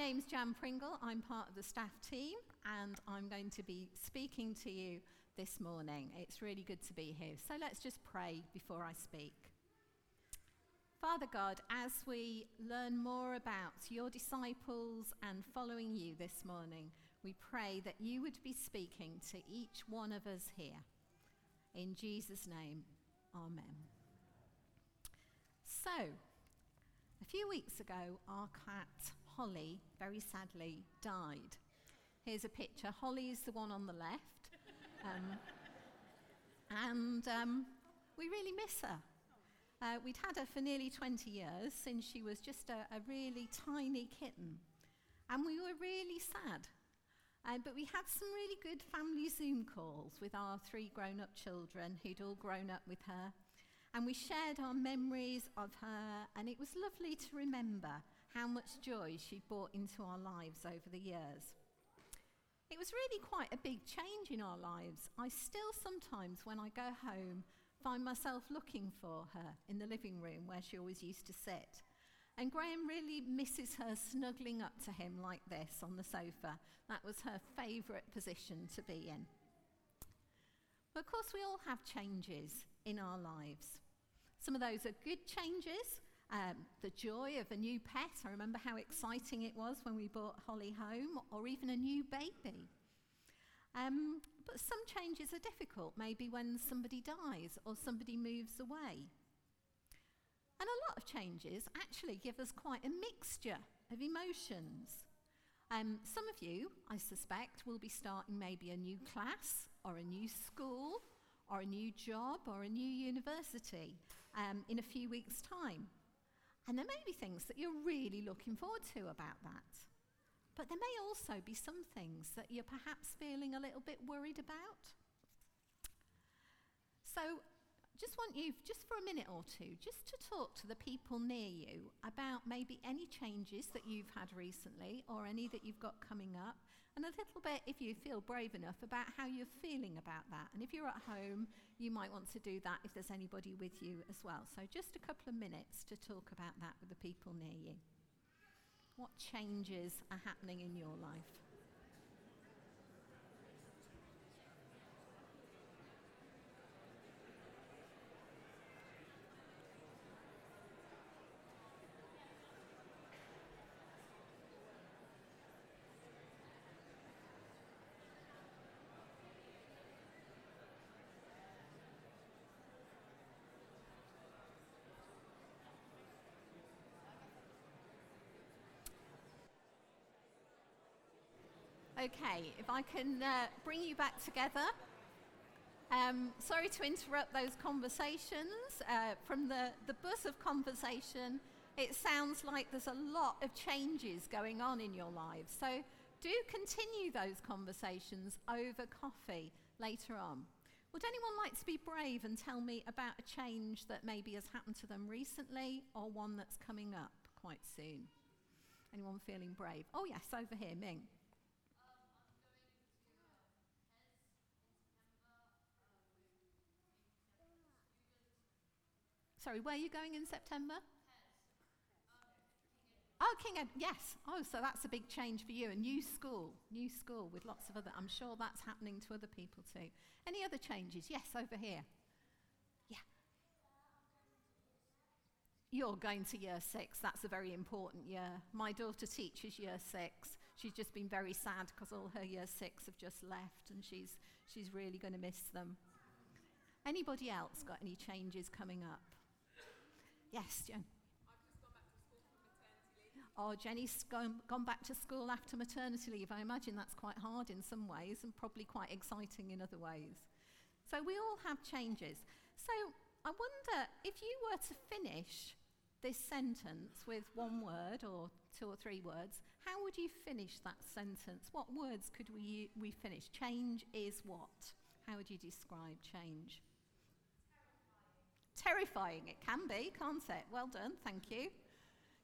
name's Jan Pringle. I'm part of the staff team and I'm going to be speaking to you this morning. It's really good to be here. So let's just pray before I speak. Father God, as we learn more about your disciples and following you this morning, we pray that you would be speaking to each one of us here. In Jesus' name, Amen. So, a few weeks ago, our cat Holly very sadly died. Here's a picture. Holly is the one on the left. Um, and um, we really miss her. Uh, we'd had her for nearly 20 years since she was just a, a really tiny kitten. And we were really sad. Uh, but we had some really good family Zoom calls with our three grown up children who'd all grown up with her. And we shared our memories of her, and it was lovely to remember how much joy she brought into our lives over the years. It was really quite a big change in our lives. I still sometimes, when I go home, find myself looking for her in the living room where she always used to sit. And Graham really misses her snuggling up to him like this on the sofa. That was her favourite position to be in. But of course, we all have changes in our lives. Some of those are good changes, um, the joy of a new pet. I remember how exciting it was when we brought Holly home, or even a new baby. Um, but some changes are difficult, maybe when somebody dies or somebody moves away. And a lot of changes actually give us quite a mixture of emotions. Um, some of you, I suspect, will be starting maybe a new class or a new school or a new job or a new university um, in a few weeks' time. And there may be things that you're really looking forward to about that. But there may also be some things that you're perhaps feeling a little bit worried about. Just want you, just for a minute or two, just to talk to the people near you about maybe any changes that you've had recently or any that you've got coming up, and a little bit, if you feel brave enough, about how you're feeling about that. And if you're at home, you might want to do that if there's anybody with you as well. So just a couple of minutes to talk about that with the people near you. What changes are happening in your life? Okay, if I can uh, bring you back together. Um, sorry to interrupt those conversations. Uh, from the, the bus of conversation, it sounds like there's a lot of changes going on in your lives. So do continue those conversations over coffee later on. Would anyone like to be brave and tell me about a change that maybe has happened to them recently or one that's coming up quite soon? Anyone feeling brave? Oh, yes, over here, Ming. Sorry, where are you going in September? Oh, King Ed, yes. Oh, so that's a big change for you. A new school, new school with lots of other, I'm sure that's happening to other people too. Any other changes? Yes, over here. Yeah. You're going to year six. That's a very important year. My daughter teaches year six. She's just been very sad because all her year six have just left and she's, she's really going to miss them. Anybody else got any changes coming up? Yes, Jen. Oh, Jenny's gone, gone back to school after maternity leave. I imagine that's quite hard in some ways and probably quite exciting in other ways. So we all have changes. So I wonder if you were to finish this sentence with one word or two or three words, how would you finish that sentence? What words could we, we finish? Change is what? How would you describe change? Terrifying it can be, can't it? Well done, thank you.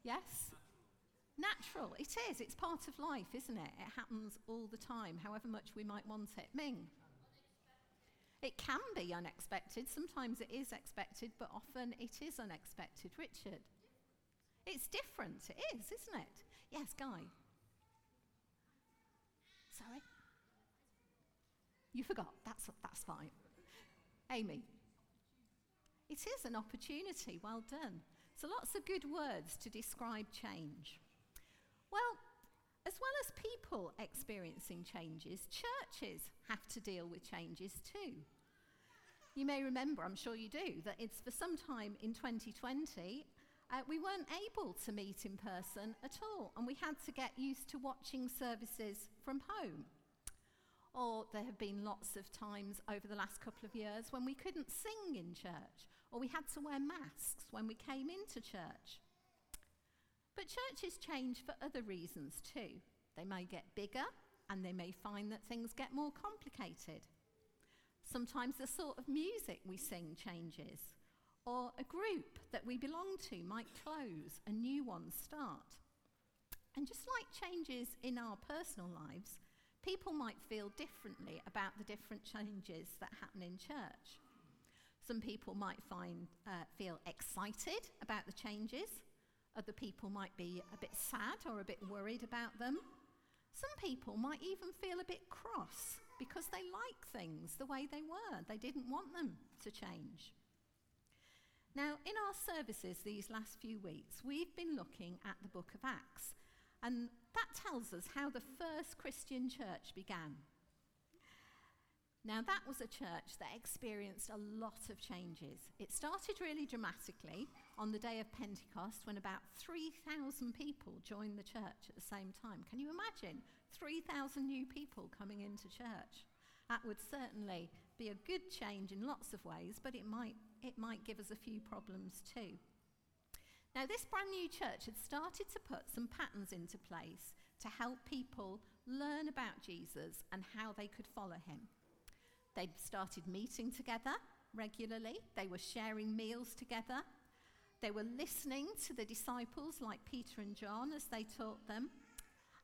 Yes? Natural, it is. It's part of life, isn't it? It happens all the time, however much we might want it. Ming? It can be unexpected. Sometimes it is expected, but often it is unexpected. Richard? It's different. It is, isn't it? Yes, Guy? Sorry? You forgot. That's, that's fine. Amy. It is an opportunity. Well done. So, lots of good words to describe change. Well, as well as people experiencing changes, churches have to deal with changes too. You may remember, I'm sure you do, that it's for some time in 2020, uh, we weren't able to meet in person at all, and we had to get used to watching services from home. Or there have been lots of times over the last couple of years when we couldn't sing in church, or we had to wear masks when we came into church. But churches change for other reasons too. They may get bigger, and they may find that things get more complicated. Sometimes the sort of music we sing changes, or a group that we belong to might close and new ones start. And just like changes in our personal lives, people might feel differently about the different changes that happen in church. Some people might find, uh, feel excited about the changes. Other people might be a bit sad or a bit worried about them. Some people might even feel a bit cross because they like things the way they were. They didn't want them to change. Now, in our services these last few weeks, we've been looking at the book of Acts, and that tells us how the first Christian church began. Now, that was a church that experienced a lot of changes. It started really dramatically on the day of Pentecost when about 3,000 people joined the church at the same time. Can you imagine 3,000 new people coming into church? That would certainly be a good change in lots of ways, but it might, it might give us a few problems too. Now, this brand new church had started to put some patterns into place to help people learn about Jesus and how they could follow him. They started meeting together regularly, they were sharing meals together, they were listening to the disciples like Peter and John as they taught them.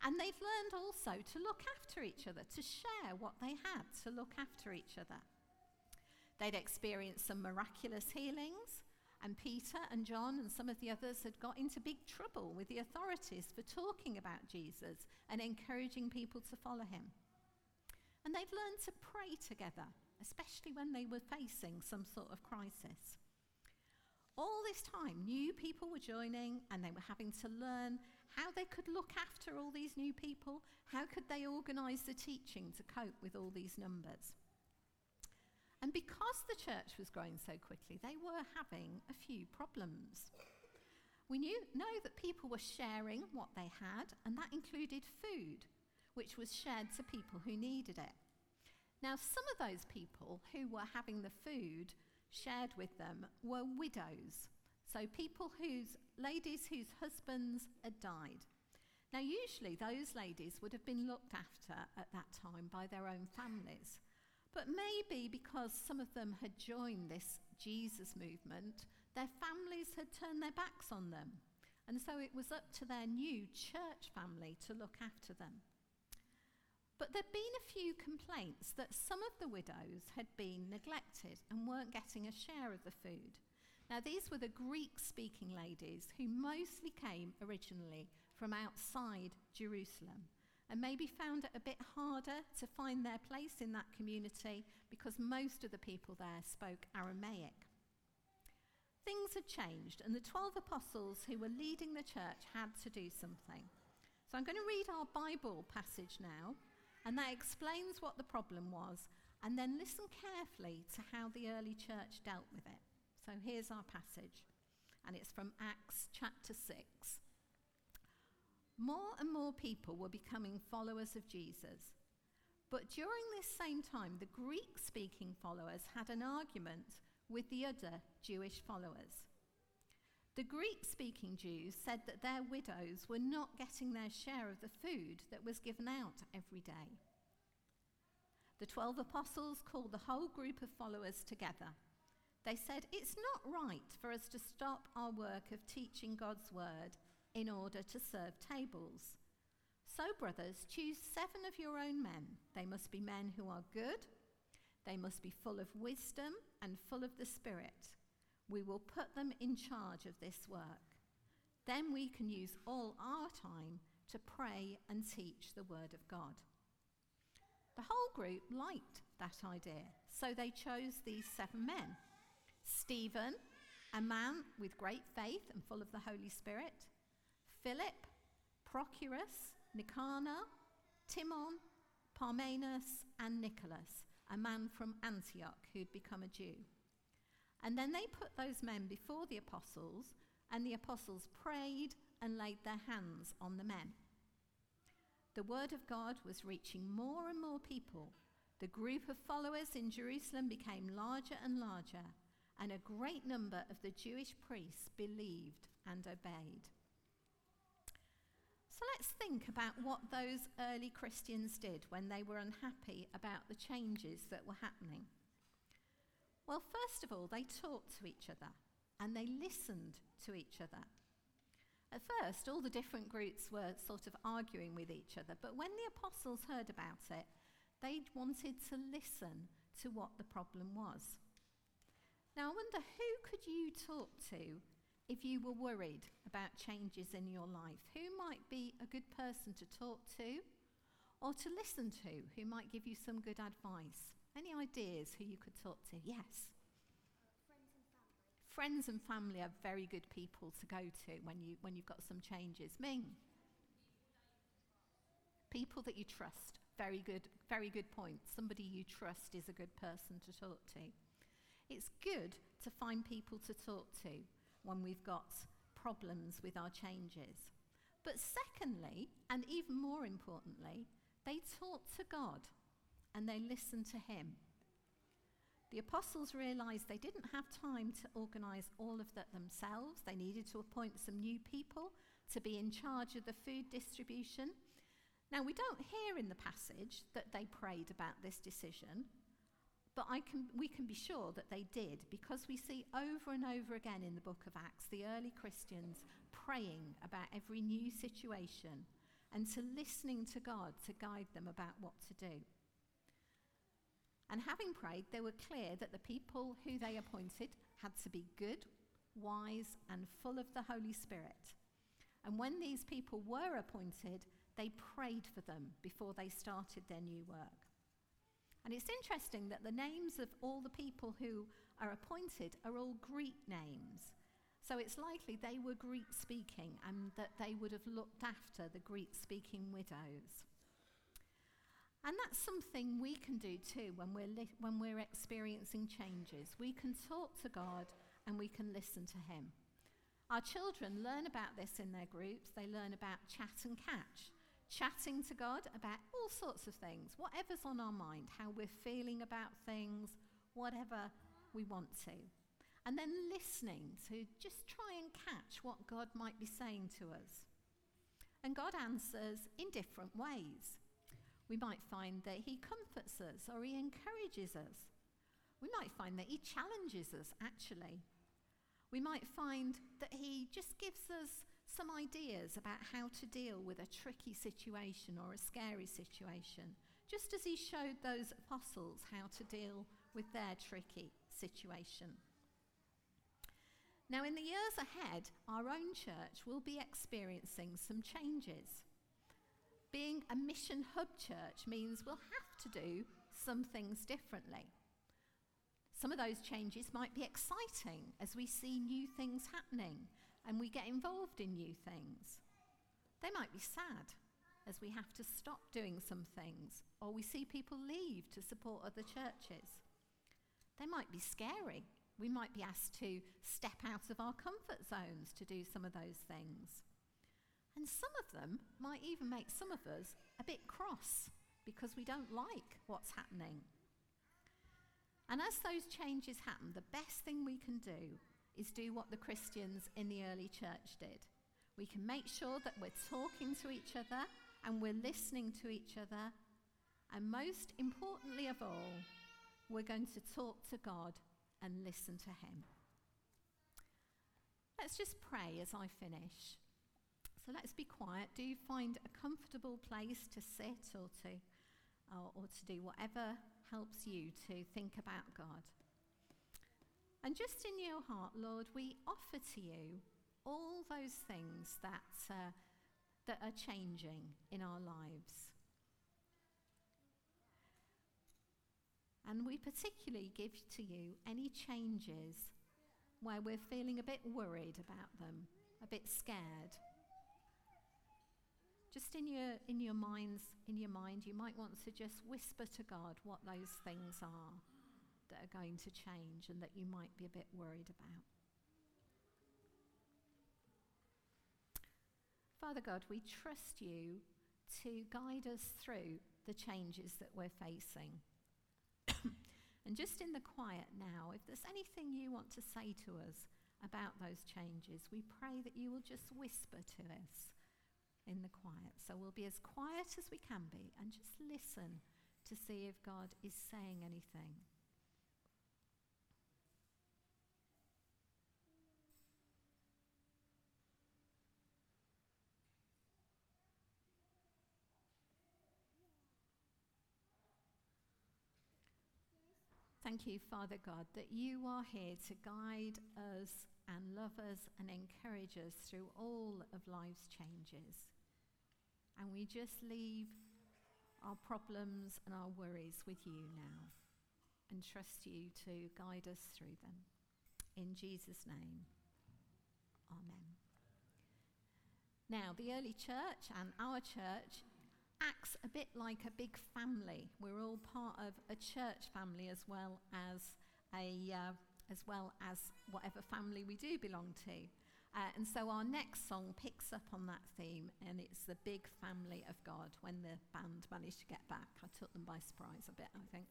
And they've learned also to look after each other, to share what they had, to look after each other. They'd experienced some miraculous healings, and Peter and John and some of the others had got into big trouble with the authorities for talking about Jesus and encouraging people to follow him. And they'd learned to pray together, especially when they were facing some sort of crisis. All this time, new people were joining and they were having to learn how they could look after all these new people, how could they organise the teaching to cope with all these numbers. And because the church was growing so quickly, they were having a few problems. We knew, know that people were sharing what they had, and that included food, which was shared to people who needed it. Now, some of those people who were having the food shared with them were widows, so people whose ladies whose husbands had died. Now, usually those ladies would have been looked after at that time by their own families. But maybe because some of them had joined this Jesus movement, their families had turned their backs on them. And so it was up to their new church family to look after them. But there'd been a few complaints that some of the widows had been neglected and weren't getting a share of the food. Now, these were the Greek speaking ladies who mostly came originally from outside Jerusalem and maybe found it a bit harder to find their place in that community because most of the people there spoke Aramaic. Things had changed, and the 12 apostles who were leading the church had to do something. So I'm going to read our Bible passage now, and that explains what the problem was, and then listen carefully to how the early church dealt with it. So here's our passage, and it's from Acts chapter 6. More and more people were becoming followers of Jesus. But during this same time, the Greek speaking followers had an argument with the other Jewish followers. The Greek speaking Jews said that their widows were not getting their share of the food that was given out every day. The 12 apostles called the whole group of followers together. They said, It's not right for us to stop our work of teaching God's word in order to serve tables. So, brothers, choose seven of your own men. They must be men who are good, they must be full of wisdom and full of the Spirit. We will put them in charge of this work. Then we can use all our time to pray and teach the Word of God. The whole group liked that idea, so they chose these seven men Stephen, a man with great faith and full of the Holy Spirit, Philip, Procorus, Nicanor, Timon, Parmenas, and Nicholas, a man from Antioch who'd become a Jew. And then they put those men before the apostles, and the apostles prayed and laid their hands on the men. The word of God was reaching more and more people. The group of followers in Jerusalem became larger and larger, and a great number of the Jewish priests believed and obeyed. So let's think about what those early Christians did when they were unhappy about the changes that were happening. Well, first of all, they talked to each other and they listened to each other. At first, all the different groups were sort of arguing with each other, but when the apostles heard about it, they wanted to listen to what the problem was. Now, I wonder who could you talk to if you were worried about changes in your life? Who might be a good person to talk to or to listen to who might give you some good advice? Any ideas who you could talk to? Yes. Friends and family are very good people to go to when, you, when you've got some changes. Ming. People that you trust. Very good, very good point. Somebody you trust is a good person to talk to. It's good to find people to talk to when we've got problems with our changes. But secondly, and even more importantly, they talk to God and they listened to Him. The apostles realized they didn't have time to organize all of that themselves. They needed to appoint some new people to be in charge of the food distribution. Now, we don't hear in the passage that they prayed about this decision, but can, we can be sure that they did because we see over and over again in the book of Acts the early Christians praying about every new situation and to listening to God to guide them about what to do. And having prayed, they were clear that the people who they appointed had to be good, wise, and full of the Holy Spirit. And when these people were appointed, they prayed for them before they started their new work. And it's interesting that the names of all the people who are appointed are all Greek names. So it's likely they were Greek speaking and that they would have looked after the Greek speaking widows. And that's something we can do too when we're, li- when we're experiencing changes. We can talk to God and we can listen to Him. Our children learn about this in their groups. They learn about chat and catch, chatting to God about all sorts of things, whatever's on our mind, how we're feeling about things, whatever we want to. And then listening to just try and catch what God might be saying to us. And God answers in different ways. We might find that he comforts us or he encourages us. We might find that he challenges us, actually. We might find that he just gives us some ideas about how to deal with a tricky situation or a scary situation, just as he showed those apostles how to deal with their tricky situation. Now, in the years ahead, our own church will be experiencing some changes being a mission hub church means we'll have to do some things differently. Some of those changes might be exciting as we see new things happening and we get involved in new things. They might be sad as we have to stop doing some things or we see people leave to support other churches. They might be scary. We might be asked to step out of our comfort zones to do some of those things. And some of them might even make some of us a bit cross because we don't like what's happening. And as those changes happen, the best thing we can do is do what the Christians in the early church did. We can make sure that we're talking to each other and we're listening to each other. And most importantly of all, we're going to talk to God and listen to Him. Let's just pray as I finish. So let's be quiet. Do find a comfortable place to sit or to, or, or to do whatever helps you to think about God. And just in your heart, Lord, we offer to you all those things that, uh, that are changing in our lives. And we particularly give to you any changes where we're feeling a bit worried about them, a bit scared. Just in your, in your minds, in your mind, you might want to just whisper to God what those things are that are going to change and that you might be a bit worried about. Father God, we trust you to guide us through the changes that we're facing. and just in the quiet now, if there's anything you want to say to us about those changes, we pray that you will just whisper to us in the quiet. So we'll be as quiet as we can be and just listen to see if God is saying anything. Thank you, Father God, that you are here to guide us and love us and encourage us through all of life's changes. And we just leave our problems and our worries with you now and trust you to guide us through them. In Jesus' name, Amen. Now, the early church and our church acts a bit like a big family. We're all part of a church family as well as a uh, as well as whatever family we do belong to. Uh, and so our next song picks up on that theme, and it's the big family of God when the band managed to get back. I took them by surprise a bit, I think.